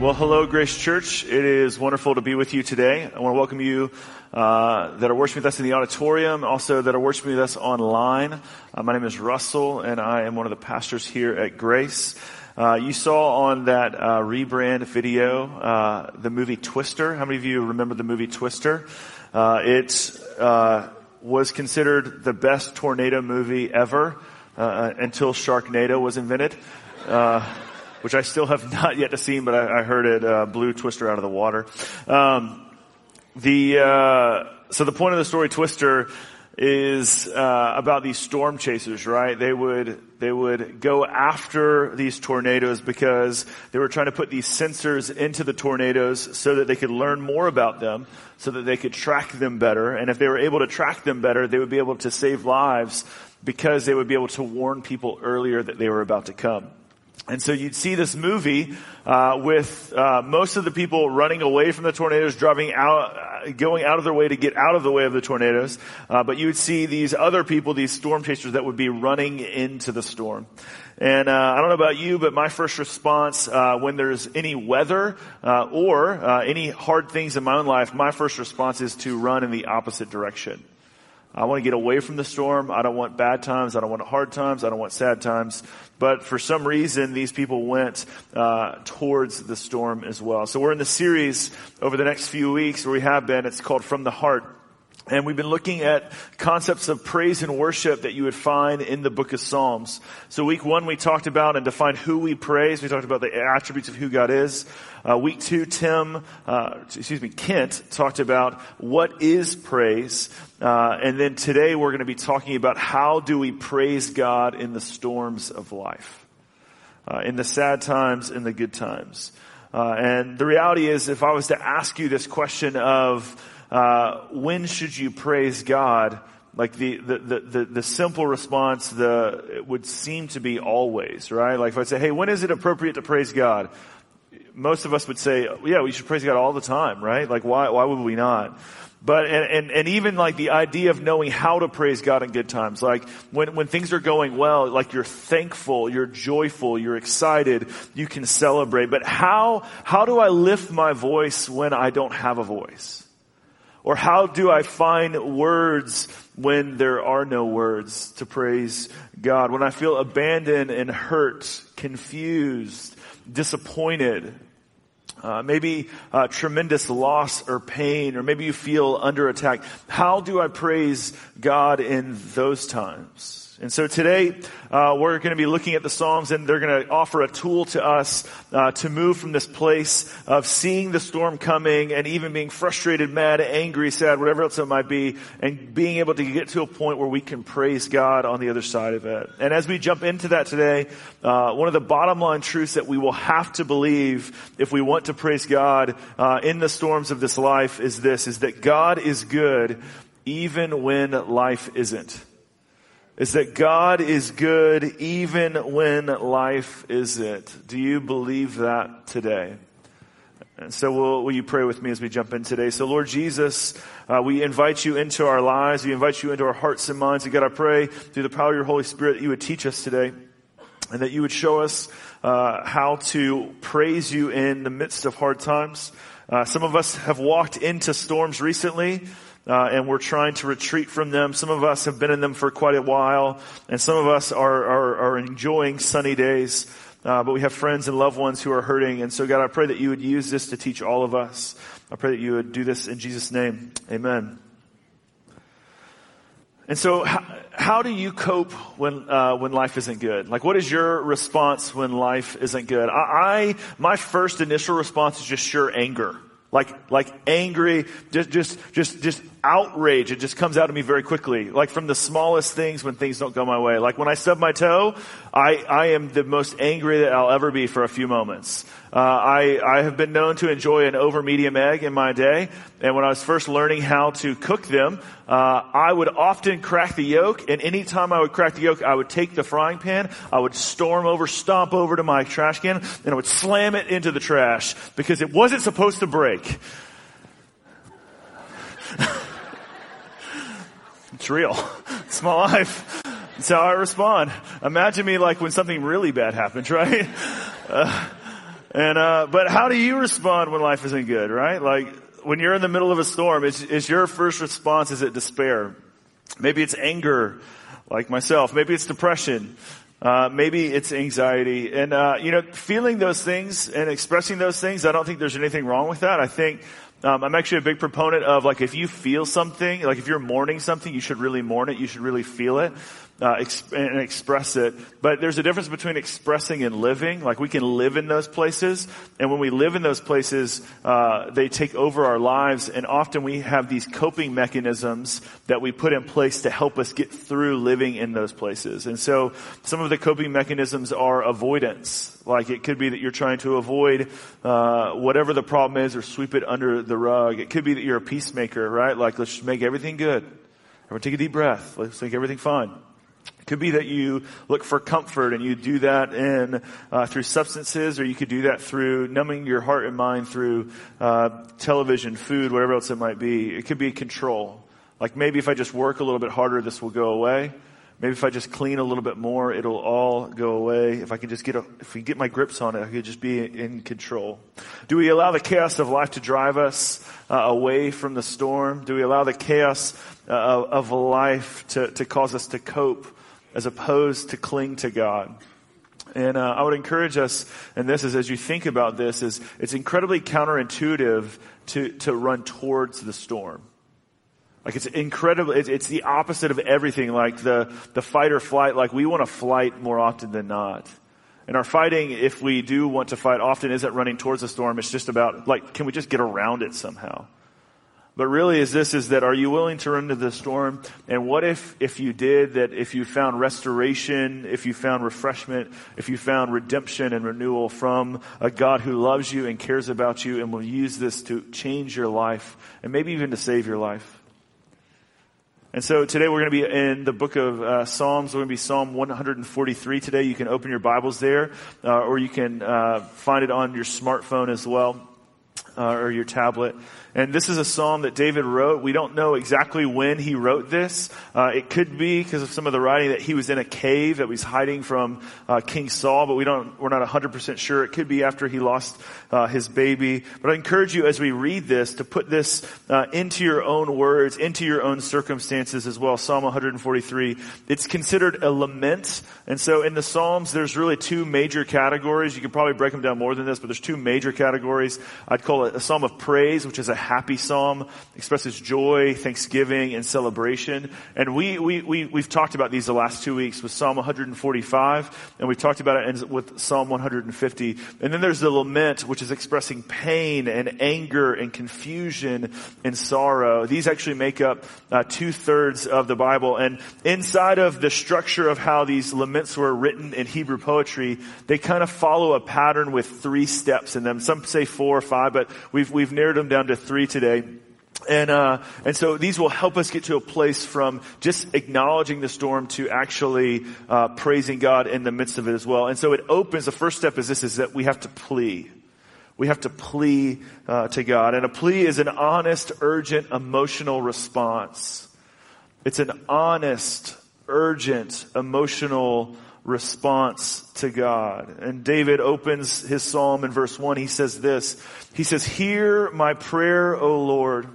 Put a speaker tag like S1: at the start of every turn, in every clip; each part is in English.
S1: Well, hello, Grace Church. It is wonderful to be with you today. I want to welcome you uh, that are worshiping with us in the auditorium, also that are worshiping with us online. Uh, my name is Russell, and I am one of the pastors here at Grace. Uh, you saw on that uh, rebrand video uh, the movie Twister. How many of you remember the movie Twister? Uh, it was considered the best tornado movie ever until Sharknado was invented which I still have not yet to but I, I heard it uh, blew Twister out of the water. Um, the uh, so the point of the story, Twister, is uh, about these storm chasers, right? They would they would go after these tornadoes because they were trying to put these sensors into the tornadoes so that they could learn more about them, so that they could track them better. And if they were able to track them better, they would be able to save lives because they would be able to warn people earlier that they were about to come. And so you'd see this movie uh, with uh, most of the people running away from the tornadoes, driving out, uh, going out of their way to get out of the way of the tornadoes. Uh, but you would see these other people, these storm chasers, that would be running into the storm. And uh, I don't know about you, but my first response uh, when there's any weather or any hard things in my own life, my first response is to run in the opposite direction. I want to get away from the storm. I don't want bad times. I don't want hard times. I don't want sad times. But for some reason, these people went uh, towards the storm as well. So we're in the series over the next few weeks where we have been. It's called From the Heart. And we've been looking at concepts of praise and worship that you would find in the book of Psalms. So week one, we talked about and defined who we praise. We talked about the attributes of who God is. Uh, week two, Tim, uh, excuse me, Kent talked about what is praise. Uh, and then today we're going to be talking about how do we praise God in the storms of life. Uh, in the sad times, in the good times. Uh, and the reality is, if I was to ask you this question of, uh, when should you praise God? Like the, the, the, the, the simple response, the, would seem to be always, right? Like if I say, hey, when is it appropriate to praise God? Most of us would say, yeah, we should praise God all the time, right? Like why, why would we not? But, and, and, and even like the idea of knowing how to praise God in good times. Like when, when things are going well, like you're thankful, you're joyful, you're excited, you can celebrate. But how, how do I lift my voice when I don't have a voice? Or how do I find words when there are no words to praise God? When I feel abandoned and hurt, confused, disappointed, uh, maybe uh, tremendous loss or pain, or maybe you feel under attack. How do I praise God in those times? And so today, uh, we're going to be looking at the Psalms and they're going to offer a tool to us uh, to move from this place of seeing the storm coming and even being frustrated, mad, angry, sad, whatever else it might be, and being able to get to a point where we can praise God on the other side of it. And as we jump into that today, uh, one of the bottom line truths that we will have to believe if we want to praise God uh, in the storms of this life is this, is that God is good even when life isn't is that God is good even when life isn't. Do you believe that today? And so will, will you pray with me as we jump in today? So Lord Jesus, uh, we invite you into our lives. We invite you into our hearts and minds. And God, I pray through the power of your Holy Spirit that you would teach us today and that you would show us uh, how to praise you in the midst of hard times. Uh, some of us have walked into storms recently uh, and we're trying to retreat from them. Some of us have been in them for quite a while, and some of us are, are, are enjoying sunny days. Uh, but we have friends and loved ones who are hurting. And so, God, I pray that you would use this to teach all of us. I pray that you would do this in Jesus' name. Amen. And so, how, how do you cope when uh, when life isn't good? Like, what is your response when life isn't good? I, I my first initial response is just sure anger like, like angry, just, just, just, just outrage. It just comes out of me very quickly. Like from the smallest things when things don't go my way. Like when I stub my toe, I, I am the most angry that I'll ever be for a few moments. Uh, I, I have been known to enjoy an over medium egg in my day. And when I was first learning how to cook them, uh, I would often crack the yolk. And anytime I would crack the yolk, I would take the frying pan, I would storm over, stomp over to my trash can, and I would slam it into the trash because it wasn't supposed to break. It's real. It's my life. That's how I respond. Imagine me like when something really bad happens, right? Uh, and, uh, but how do you respond when life isn't good, right? Like, when you're in the middle of a storm, is, is your first response, is it despair? Maybe it's anger, like myself. Maybe it's depression. Uh, maybe it's anxiety. And, uh, you know, feeling those things and expressing those things, I don't think there's anything wrong with that. I think, um, I'm actually a big proponent of like if you feel something, like if you're mourning something, you should really mourn it. You should really feel it uh, exp- and express it. But there's a difference between expressing and living. Like we can live in those places, and when we live in those places, uh, they take over our lives. And often we have these coping mechanisms that we put in place to help us get through living in those places. And so some of the coping mechanisms are avoidance. Like it could be that you're trying to avoid uh, whatever the problem is, or sweep it under the rug. It could be that you're a peacemaker, right? Like let's make everything good. Everyone take a deep breath. Let's make everything fine. Could be that you look for comfort and you do that in uh, through substances, or you could do that through numbing your heart and mind through uh, television, food, whatever else it might be. It could be control. Like maybe if I just work a little bit harder, this will go away. Maybe if I just clean a little bit more, it'll all go away. If I can just get a, if we get my grips on it, I could just be in control. Do we allow the chaos of life to drive us uh, away from the storm? Do we allow the chaos uh, of life to, to cause us to cope as opposed to cling to God? And uh, I would encourage us, and this is as you think about this, is it's incredibly counterintuitive to to run towards the storm. Like it's incredible. It's, it's the opposite of everything. Like the, the fight or flight, like we want to flight more often than not. And our fighting, if we do want to fight, often isn't running towards the storm. It's just about, like, can we just get around it somehow? But really is this, is that are you willing to run to the storm? And what if, if you did, that if you found restoration, if you found refreshment, if you found redemption and renewal from a God who loves you and cares about you and will use this to change your life and maybe even to save your life? And so today we're going to be in the book of uh, Psalms. We're going to be Psalm 143 today. You can open your Bibles there, uh, or you can uh, find it on your smartphone as well, uh, or your tablet. And this is a psalm that David wrote. We don't know exactly when he wrote this. Uh, it could be because of some of the writing that he was in a cave that he was hiding from uh, King Saul, but we don't. We're not 100 percent sure. It could be after he lost uh, his baby. But I encourage you as we read this to put this uh, into your own words, into your own circumstances as well. Psalm 143. It's considered a lament, and so in the Psalms, there's really two major categories. You could probably break them down more than this, but there's two major categories. I'd call a psalm of praise, which is a happy psalm, expresses joy, thanksgiving, and celebration. And we, we, we, we've talked about these the last two weeks with Psalm 145, and we've talked about it with Psalm 150. And then there's the lament, which is expressing pain and anger and confusion and sorrow. These actually make up uh, two thirds of the Bible. And inside of the structure of how these laments were written in Hebrew poetry, they kind of follow a pattern with three steps in them. Some say four or five, but we've, we've narrowed them down to three today. And uh, and so these will help us get to a place from just acknowledging the storm to actually uh, praising God in the midst of it as well. And so it opens. The first step is this: is that we have to plea. We have to plea uh, to God, and a plea is an honest, urgent, emotional response. It's an honest, urgent, emotional response to God. And David opens his psalm in verse 1. He says this. He says, Hear my prayer, O Lord.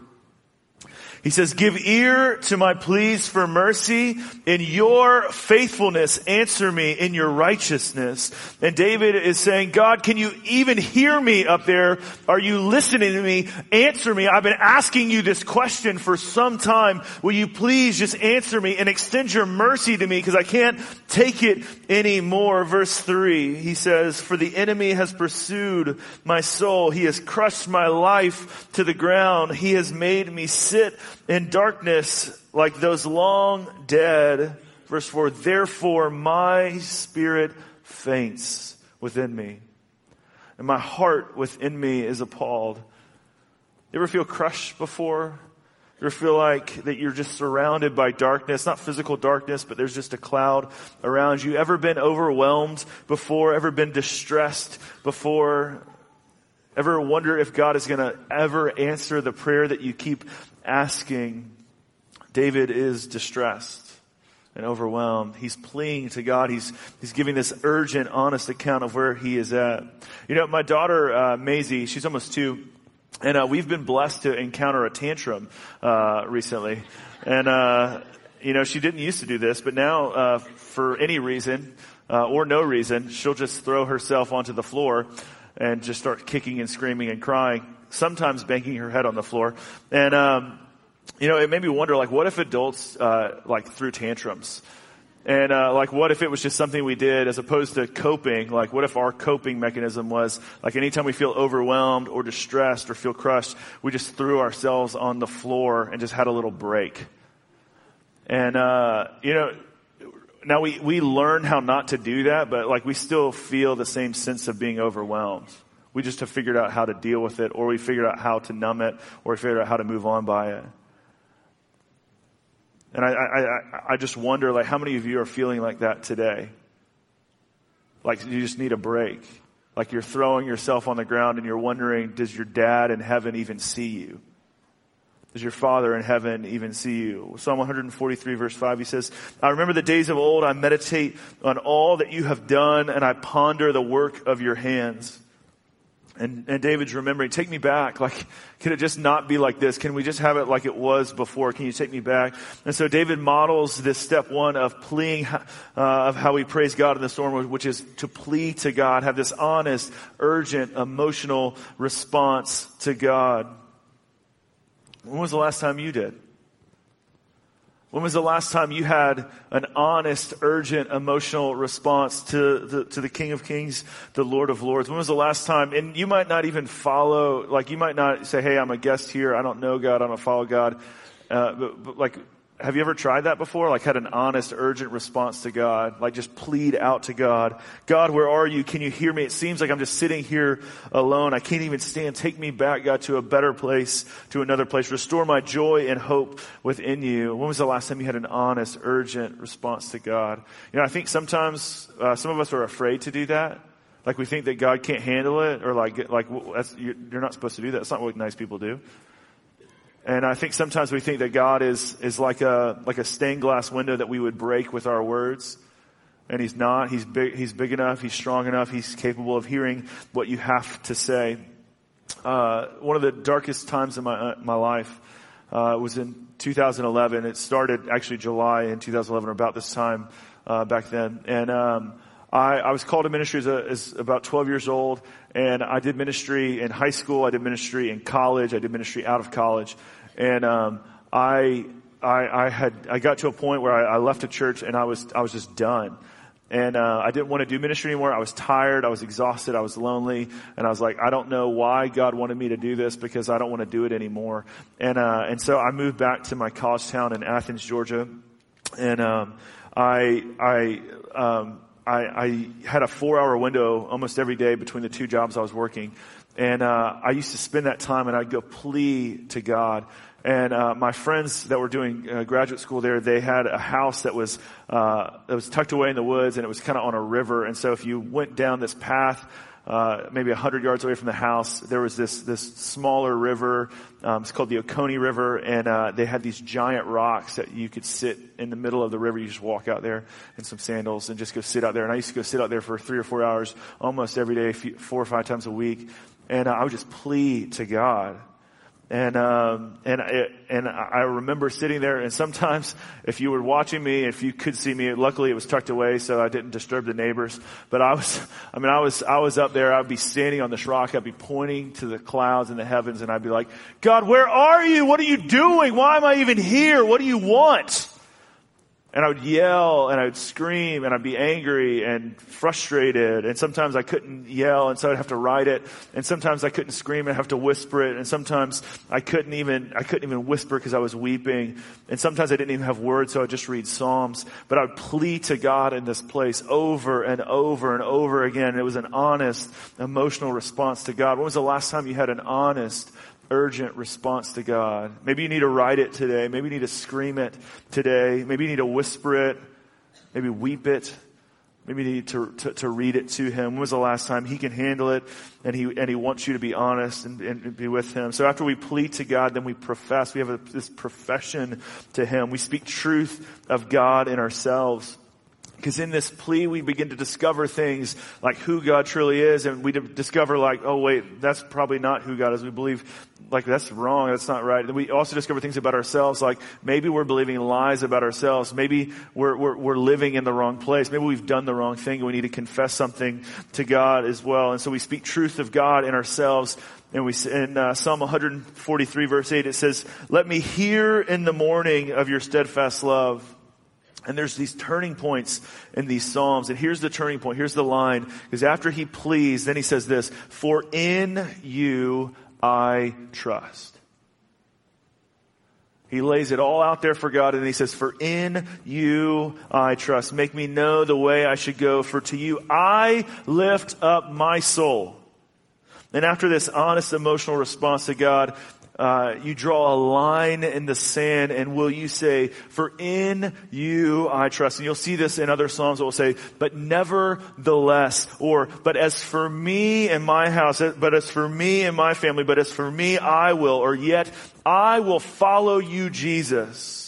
S1: He says, give ear to my pleas for mercy. In your faithfulness, answer me in your righteousness. And David is saying, God, can you even hear me up there? Are you listening to me? Answer me. I've been asking you this question for some time. Will you please just answer me and extend your mercy to me because I can't take it anymore. Verse three, he says, for the enemy has pursued my soul. He has crushed my life to the ground. He has made me sit in darkness like those long dead. Verse 4 Therefore my spirit faints within me, and my heart within me is appalled. You ever feel crushed before? You ever feel like that you're just surrounded by darkness, not physical darkness, but there's just a cloud around you? Ever been overwhelmed before? Ever been distressed before? Ever wonder if God is going to ever answer the prayer that you keep asking? David is distressed and overwhelmed. He's pleading to God. He's, he's giving this urgent, honest account of where he is at. You know, my daughter, uh, Maisie, she's almost two, and uh, we've been blessed to encounter a tantrum uh, recently. And, uh, you know, she didn't used to do this, but now, uh, for any reason, uh, or no reason, she'll just throw herself onto the floor and just start kicking and screaming and crying, sometimes banging her head on the floor. And, um, you know, it made me wonder, like, what if adults, uh, like, threw tantrums? And uh, like, what if it was just something we did as opposed to coping? Like, what if our coping mechanism was like anytime we feel overwhelmed or distressed or feel crushed, we just threw ourselves on the floor and just had a little break. And uh, you know, now we we learn how not to do that, but like we still feel the same sense of being overwhelmed. We just have figured out how to deal with it, or we figured out how to numb it, or we figured out how to move on by it. And I, I, I just wonder, like, how many of you are feeling like that today? Like you just need a break. Like you're throwing yourself on the ground and you're wondering, does your dad in heaven even see you? Does your father in heaven even see you? Psalm 143 verse 5, he says, I remember the days of old, I meditate on all that you have done and I ponder the work of your hands. And, and David's remembering, take me back. Like, can it just not be like this? Can we just have it like it was before? Can you take me back? And so David models this step one of pleading, uh, of how we praise God in the storm, which is to plead to God, have this honest, urgent, emotional response to God. When was the last time you did? When was the last time you had an honest, urgent, emotional response to the, to the King of Kings, the Lord of Lords? When was the last time? And you might not even follow, like you might not say, hey, I'm a guest here. I don't know God. I don't follow God. Uh, but, but like have you ever tried that before? Like had an honest, urgent response to God? Like just plead out to God. God, where are you? Can you hear me? It seems like I'm just sitting here alone. I can't even stand. Take me back, God, to a better place, to another place. Restore my joy and hope within you. When was the last time you had an honest, urgent response to God? You know, I think sometimes, uh, some of us are afraid to do that. Like we think that God can't handle it or like, like, you're not supposed to do that. That's not what nice people do. And I think sometimes we think that God is, is like a, like a stained glass window that we would break with our words. And he's not. He's big, he's big enough. He's strong enough. He's capable of hearing what you have to say. Uh, one of the darkest times in my, uh, my life, uh, was in 2011. It started actually July in 2011 or about this time, uh, back then. And, um, I, I was called to ministry as, a, as about 12 years old, and I did ministry in high school. I did ministry in college. I did ministry out of college, and um, I, I, I had I got to a point where I, I left a church and I was I was just done. And uh, I didn't want to do ministry anymore. I was tired. I was exhausted. I was lonely. And I was like, I don't know why God wanted me to do this because I don't want to do it anymore. And uh, and so I moved back to my college town in Athens, Georgia. And um, I I um, I, I had a four hour window almost every day between the two jobs I was working. And uh, I used to spend that time and I'd go plead to God. And uh, my friends that were doing uh, graduate school there, they had a house that was uh, that was tucked away in the woods, and it was kind of on a river. And so if you went down this path, uh, maybe a hundred yards away from the house, there was this this smaller river. Um, it's called the Oconee River, and uh, they had these giant rocks that you could sit in the middle of the river. You just walk out there in some sandals and just go sit out there. And I used to go sit out there for three or four hours almost every day, four or five times a week, and uh, I would just plead to God and um, and it, and I remember sitting there, and sometimes if you were watching me, if you could see me, luckily it was tucked away, so I didn't disturb the neighbors. But I was, I mean, I was I was up there. I'd be standing on this rock. I'd be pointing to the clouds and the heavens, and I'd be like, God, where are you? What are you doing? Why am I even here? What do you want? And I would yell and I would scream and I'd be angry and frustrated. And sometimes I couldn't yell and so I'd have to write it. And sometimes I couldn't scream and have to whisper it. And sometimes I couldn't even, I couldn't even whisper because I was weeping. And sometimes I didn't even have words so I'd just read Psalms. But I would plead to God in this place over and over and over again. And it was an honest, emotional response to God. When was the last time you had an honest, urgent response to God. Maybe you need to write it today. Maybe you need to scream it today. Maybe you need to whisper it. Maybe weep it. Maybe you need to, to, to, read it to him. When was the last time he can handle it and he, and he wants you to be honest and, and be with him? So after we plead to God, then we profess. We have a, this profession to him. We speak truth of God in ourselves. Because in this plea, we begin to discover things like who God truly is, and we discover like, oh wait, that's probably not who God is. We believe like that's wrong, that's not right. We also discover things about ourselves, like maybe we're believing lies about ourselves. Maybe we're, we're, we're living in the wrong place. Maybe we've done the wrong thing, and we need to confess something to God as well. And so we speak truth of God in ourselves. And we, in uh, Psalm 143 verse 8, it says, let me hear in the morning of your steadfast love. And there's these turning points in these Psalms. And here's the turning point. Here's the line. Because after he pleads, then he says this, for in you I trust. He lays it all out there for God and he says, for in you I trust. Make me know the way I should go. For to you I lift up my soul. And after this honest emotional response to God, uh, you draw a line in the sand and will you say, for in you I trust. And you'll see this in other Psalms that will say, but nevertheless, or, but as for me and my house, but as for me and my family, but as for me I will, or yet I will follow you, Jesus.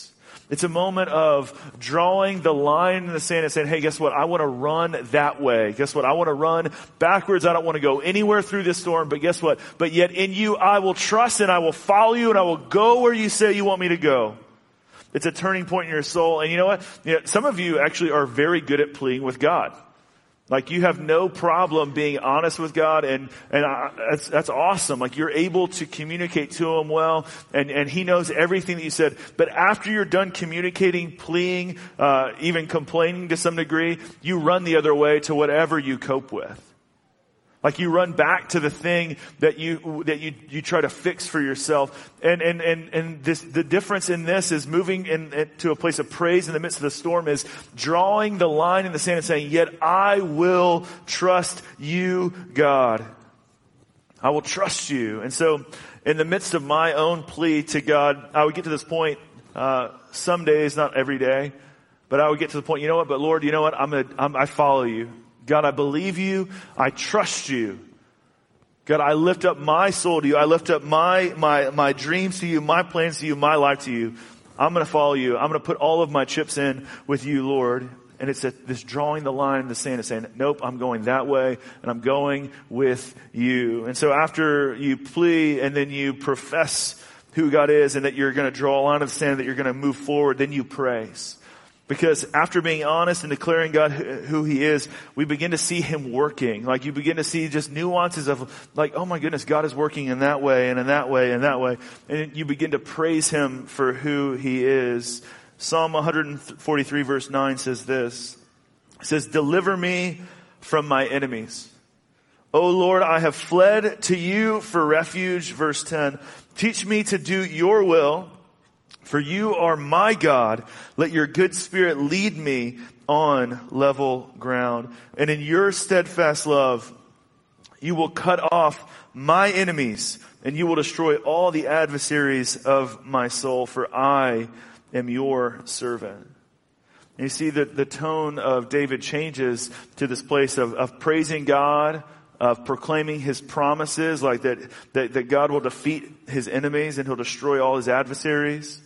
S1: It's a moment of drawing the line in the sand and saying, hey, guess what? I want to run that way. Guess what? I want to run backwards. I don't want to go anywhere through this storm, but guess what? But yet in you, I will trust and I will follow you and I will go where you say you want me to go. It's a turning point in your soul. And you know what? You know, some of you actually are very good at pleading with God. Like you have no problem being honest with God and, and I, that's, that's awesome. Like you're able to communicate to Him well and, and He knows everything that you said. But after you're done communicating, pleading, uh, even complaining to some degree, you run the other way to whatever you cope with. Like you run back to the thing that you, that you, you try to fix for yourself. And, and, and, and this, the difference in this is moving in, in, to a place of praise in the midst of the storm is drawing the line in the sand and saying, yet I will trust you, God. I will trust you. And so in the midst of my own plea to God, I would get to this point, uh, some days, not every day, but I would get to the point, you know what, but Lord, you know what, I'm, a, I'm I follow you. God, I believe you. I trust you. God, I lift up my soul to you. I lift up my, my, my dreams to you, my plans to you, my life to you. I'm going to follow you. I'm going to put all of my chips in with you, Lord. And it's a, this drawing the line in the sand and saying, nope, I'm going that way and I'm going with you. And so after you plea and then you profess who God is and that you're going to draw a line of sand, that you're going to move forward, then you praise. Because after being honest and declaring God who He is, we begin to see Him working. Like you begin to see just nuances of like, oh my goodness, God is working in that way and in that way and that way. And you begin to praise Him for who He is. Psalm 143 verse 9 says this. It says, deliver me from my enemies. O Lord, I have fled to you for refuge. Verse 10. Teach me to do your will for you are my God. Let your good spirit lead me on level ground. And in your steadfast love, you will cut off my enemies and you will destroy all the adversaries of my soul, for I am your servant. And you see that the tone of David changes to this place of, of praising God, of proclaiming his promises, like that, that, that God will defeat his enemies and he'll destroy all his adversaries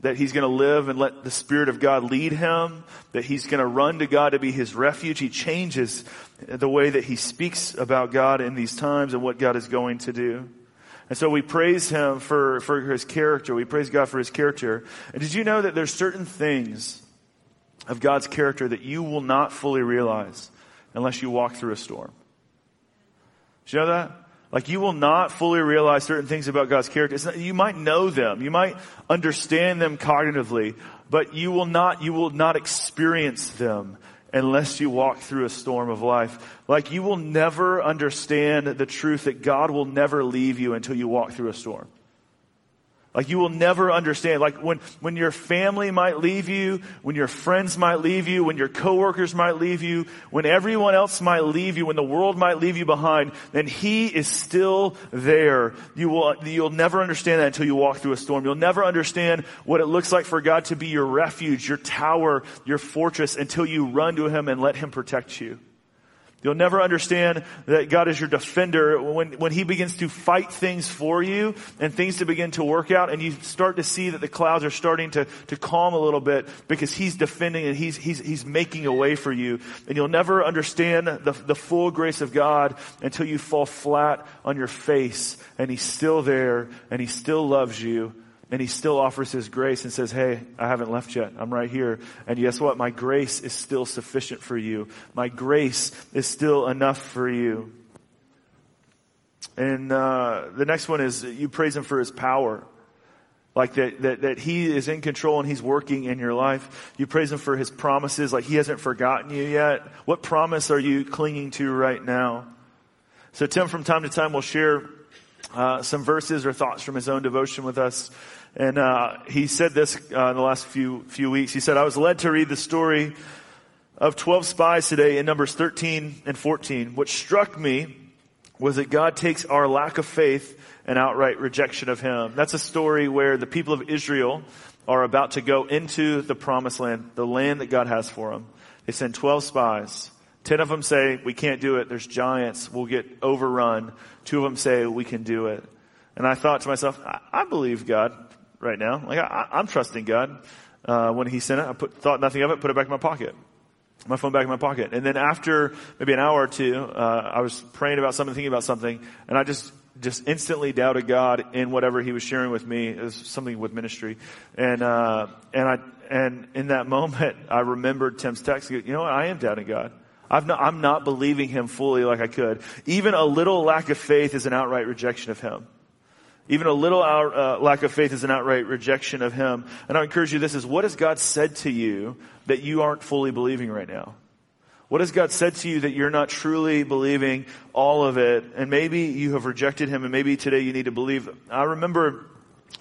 S1: that he's going to live and let the Spirit of God lead him, that he's going to run to God to be his refuge. He changes the way that he speaks about God in these times and what God is going to do. And so we praise him for, for his character. We praise God for his character. And did you know that there's certain things of God's character that you will not fully realize unless you walk through a storm? Did you know that? Like you will not fully realize certain things about God's character. Not, you might know them. You might understand them cognitively. but you will not, you will not experience them unless you walk through a storm of life. Like you will never understand the truth that God will never leave you until you walk through a storm. Like you will never understand. Like when, when your family might leave you, when your friends might leave you, when your coworkers might leave you, when everyone else might leave you, when the world might leave you behind, then He is still there. You will, you'll never understand that until you walk through a storm. You'll never understand what it looks like for God to be your refuge, your tower, your fortress until you run to Him and let Him protect you. You'll never understand that God is your defender when, when He begins to fight things for you and things to begin to work out and you start to see that the clouds are starting to, to calm a little bit because He's defending and He's, He's, He's making a way for you. And you'll never understand the, the full grace of God until you fall flat on your face and He's still there and He still loves you and he still offers his grace and says, Hey, I haven't left yet. I'm right here. And guess what? My grace is still sufficient for you. My grace is still enough for you. And uh, the next one is you praise him for his power. Like that, that, that he is in control and he's working in your life. You praise him for his promises, like he hasn't forgotten you yet. What promise are you clinging to right now? So Tim from time to time will share uh, some verses or thoughts from his own devotion with us. And uh, he said this uh, in the last few few weeks. He said, "I was led to read the story of twelve spies today in Numbers 13 and 14. What struck me was that God takes our lack of faith and outright rejection of Him. That's a story where the people of Israel are about to go into the promised land, the land that God has for them. They send 12 spies. Ten of them say, we can't do it. There's giants. We'll get overrun. Two of them say, we can do it. And I thought to myself, I, I believe God right now. Like I, am trusting God. Uh, when he sent it, I put, thought nothing of it, put it back in my pocket. My phone back in my pocket. And then after maybe an hour or two, uh, I was praying about something, thinking about something, and I just, just instantly doubted God in whatever he was sharing with me. It was something with ministry. And, uh, and I, and in that moment, I remembered Tim's text. You know what? I am doubting God. not, not believing him fully like I could. Even a little lack of faith is an outright rejection of him. Even a little out, uh, lack of faith is an outright rejection of Him. And I encourage you this is what has God said to you that you aren't fully believing right now? What has God said to you that you're not truly believing all of it? And maybe you have rejected Him and maybe today you need to believe. I remember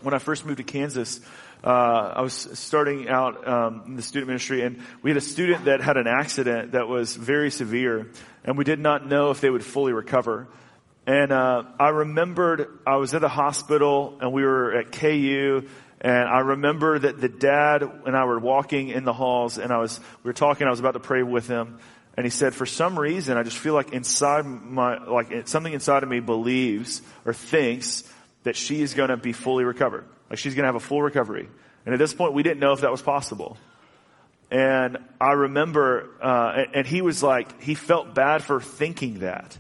S1: when I first moved to Kansas, uh, I was starting out um, in the student ministry, and we had a student that had an accident that was very severe, and we did not know if they would fully recover. And uh, I remembered I was at the hospital and we were at KU and I remember that the dad and I were walking in the halls and I was, we were talking, I was about to pray with him. And he said, for some reason, I just feel like inside my, like something inside of me believes or thinks that she is going to be fully recovered. Like she's going to have a full recovery. And at this point, we didn't know if that was possible. And I remember, uh, and, and he was like, he felt bad for thinking that.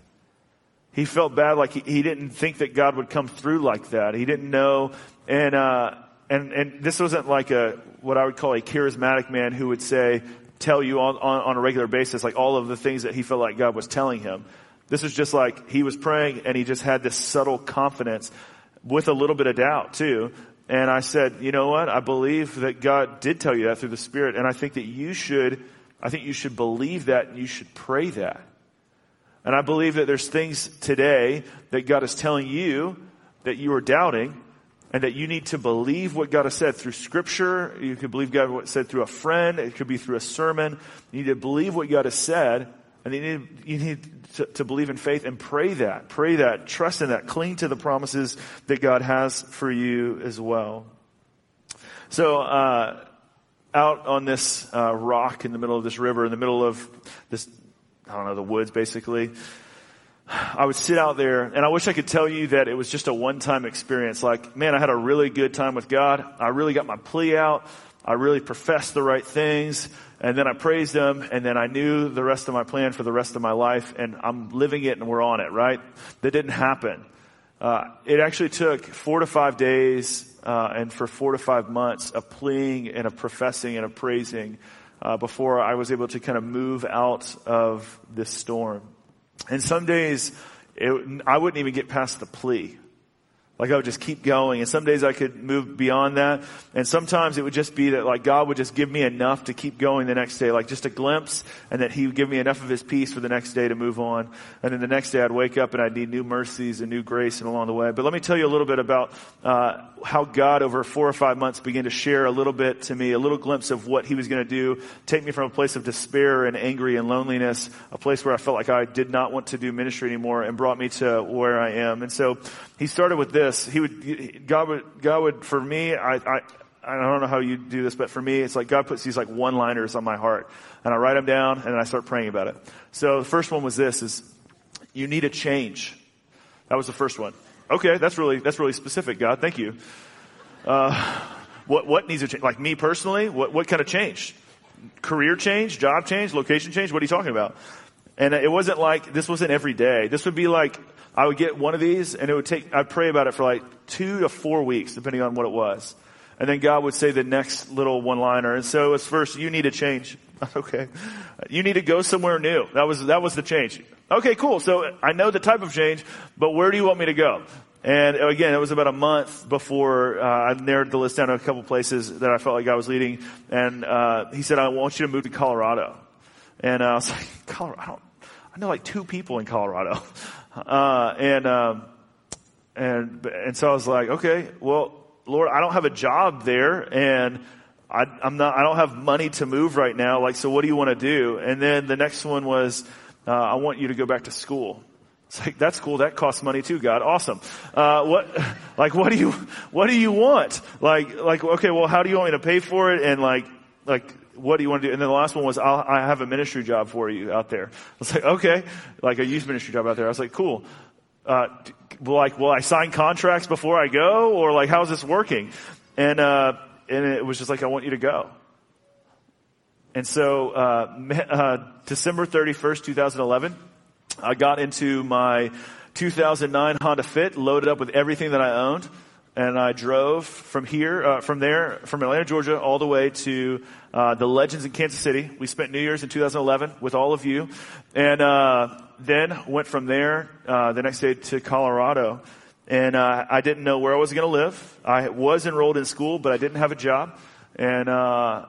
S1: He felt bad, like he, he didn't think that God would come through like that. He didn't know, and uh, and and this wasn't like a what I would call a charismatic man who would say, tell you on, on, on a regular basis, like all of the things that he felt like God was telling him. This was just like he was praying, and he just had this subtle confidence with a little bit of doubt too. And I said, you know what? I believe that God did tell you that through the Spirit, and I think that you should, I think you should believe that, and you should pray that. And I believe that there's things today that God is telling you that you are doubting and that you need to believe what God has said through scripture. You could believe God what said through a friend. It could be through a sermon. You need to believe what God has said and you need, you need to, to believe in faith and pray that. Pray that. Trust in that. Cling to the promises that God has for you as well. So, uh, out on this uh, rock in the middle of this river, in the middle of this I don't know, the woods basically. I would sit out there and I wish I could tell you that it was just a one time experience. Like, man, I had a really good time with God. I really got my plea out. I really professed the right things and then I praised him and then I knew the rest of my plan for the rest of my life and I'm living it and we're on it, right? That didn't happen. Uh, it actually took four to five days uh, and for four to five months of pleading and of professing and of praising uh, before I was able to kind of move out of this storm. And some days, it, I wouldn't even get past the plea. Like I would just keep going. And some days I could move beyond that. And sometimes it would just be that like God would just give me enough to keep going the next day, like just a glimpse and that he would give me enough of his peace for the next day to move on. And then the next day I'd wake up and I'd need new mercies and new grace and along the way. But let me tell you a little bit about, uh, how God over four or five months began to share a little bit to me, a little glimpse of what he was going to do, take me from a place of despair and angry and loneliness, a place where I felt like I did not want to do ministry anymore and brought me to where I am. And so he started with this. He would, God would, God would, for me, I, I, I don't know how you do this, but for me, it's like God puts these like one-liners on my heart and I write them down and then I start praying about it. So the first one was this is you need a change. That was the first one. Okay, that's really, that's really specific, God. Thank you. Uh, what, what needs a change? Like me personally, what, what kind of change? Career change, job change, location change? What are you talking about? And it wasn't like, this wasn't every day. This would be like, I would get one of these and it would take, I'd pray about it for like two to four weeks, depending on what it was. And then God would say the next little one liner. And so it's first, you need to change. okay. You need to go somewhere new. That was, that was the change. Okay, cool. So I know the type of change, but where do you want me to go? And again, it was about a month before uh, I narrowed the list down to a couple places that I felt like I was leading. And uh, he said, "I want you to move to Colorado." And uh, I was like, "Colorado? I don't, I know like two people in Colorado." Uh, and um, and and so I was like, "Okay, well, Lord, I don't have a job there, and I, I'm not. I don't have money to move right now. Like, so what do you want to do?" And then the next one was, uh, "I want you to go back to school." It's like, that's cool. That costs money too, God. Awesome. Uh, what, like, what do you, what do you want? Like, like, okay, well, how do you want me to pay for it? And like, like, what do you want to do? And then the last one was, I'll, I have a ministry job for you out there. I was like, okay, like a youth ministry job out there. I was like, cool. Uh, like, will I sign contracts before I go? Or like, how's this working? And, uh, and it was just like, I want you to go. And so, uh, uh December 31st, 2011, I got into my 2009 Honda Fit, loaded up with everything that I owned, and I drove from here, uh, from there, from Atlanta, Georgia, all the way to uh, the Legends in Kansas City. We spent New Year's in 2011 with all of you, and uh, then went from there uh, the next day to Colorado. And uh, I didn't know where I was going to live. I was enrolled in school, but I didn't have a job, and uh,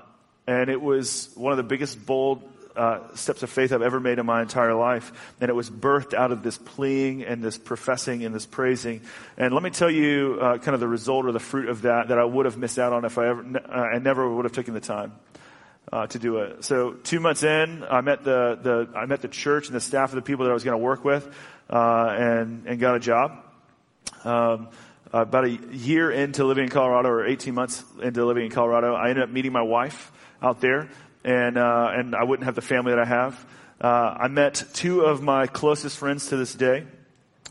S1: and it was one of the biggest bold uh, steps of faith I've ever made in my entire life. And it was birthed out of this pleading and this professing and this praising. And let me tell you uh, kind of the result or the fruit of that that I would have missed out on if I ever, uh, I never would have taken the time. Uh, to do it. So two months in, I met the, the I met the church and the staff of the people that I was going to work with, uh, and and got a job. Um, about a year into living in Colorado, or 18 months into living in Colorado, I ended up meeting my wife out there and uh, and I wouldn't have the family that I have. Uh, I met two of my closest friends to this day,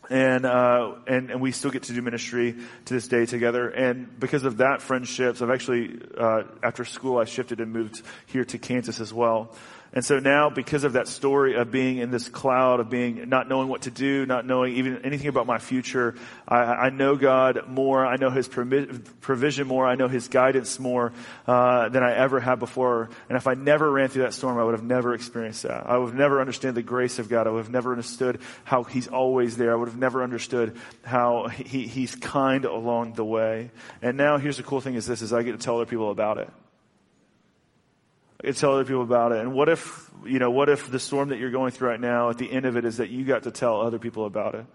S1: and uh, and and we still get to do ministry to this day together. And because of that friendships, I've actually uh, after school I shifted and moved here to Kansas as well. And so now, because of that story of being in this cloud, of being not knowing what to do, not knowing even anything about my future, I, I know God more. I know His provision more. I know His guidance more uh, than I ever have before. And if I never ran through that storm, I would have never experienced that. I would have never understood the grace of God. I would have never understood how He's always there. I would have never understood how he, He's kind along the way. And now, here's the cool thing: is this: is I get to tell other people about it and tell other people about it. And what if, you know, what if the storm that you're going through right now, at the end of it, is that you got to tell other people about it?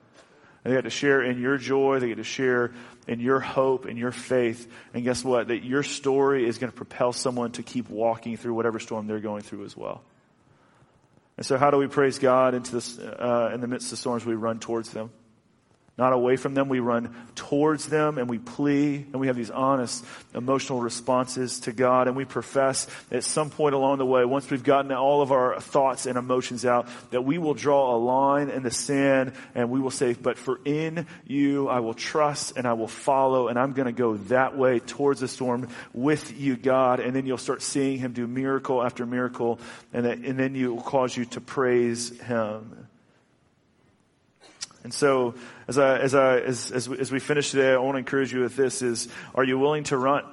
S1: And they got to share in your joy. They get to share in your hope and your faith. And guess what? That your story is going to propel someone to keep walking through whatever storm they're going through as well. And so, how do we praise God into this, uh, in the midst of storms? We run towards them not away from them. We run towards them and we plea and we have these honest emotional responses to God and we profess at some point along the way, once we've gotten all of our thoughts and emotions out, that we will draw a line in the sand and we will say, but for in you I will trust and I will follow and I'm going to go that way towards the storm with you, God. And then you'll start seeing him do miracle after miracle and, that, and then you will cause you to praise him. And so, as I, as I, as, as, as we finish today, I want to encourage you with this is, are you willing to run?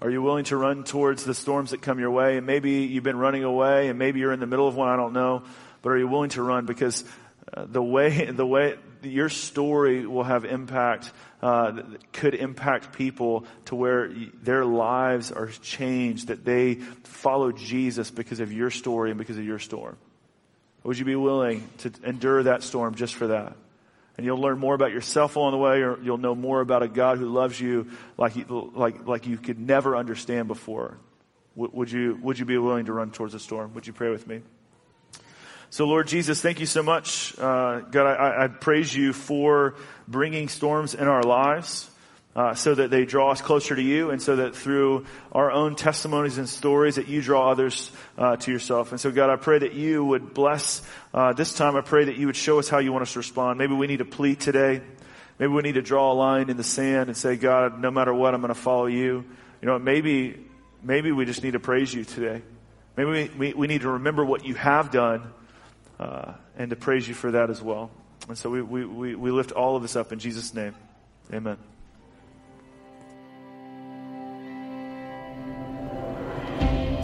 S1: Are you willing to run towards the storms that come your way? And maybe you've been running away and maybe you're in the middle of one, I don't know. But are you willing to run? Because uh, the way, the way, your story will have impact, uh, could impact people to where their lives are changed, that they follow Jesus because of your story and because of your storm? Would you be willing to endure that storm just for that? And you'll learn more about yourself along the way, or you'll know more about a God who loves you like you, like, like you could never understand before. would, you, would you be willing to run towards a storm? Would you pray with me? So, Lord Jesus, thank you so much. Uh, God, I, I, praise you for bringing storms in our lives. Uh, so that they draw us closer to you and so that through our own testimonies and stories that you draw others uh, to yourself. And so God, I pray that you would bless uh, this time. I pray that you would show us how you want us to respond. Maybe we need to plead today. Maybe we need to draw a line in the sand and say, God, no matter what, I'm going to follow you. You know, maybe, maybe we just need to praise you today. Maybe we, we, we need to remember what you have done uh, and to praise you for that as well. And so we, we, we, we lift all of this up in Jesus' name. Amen.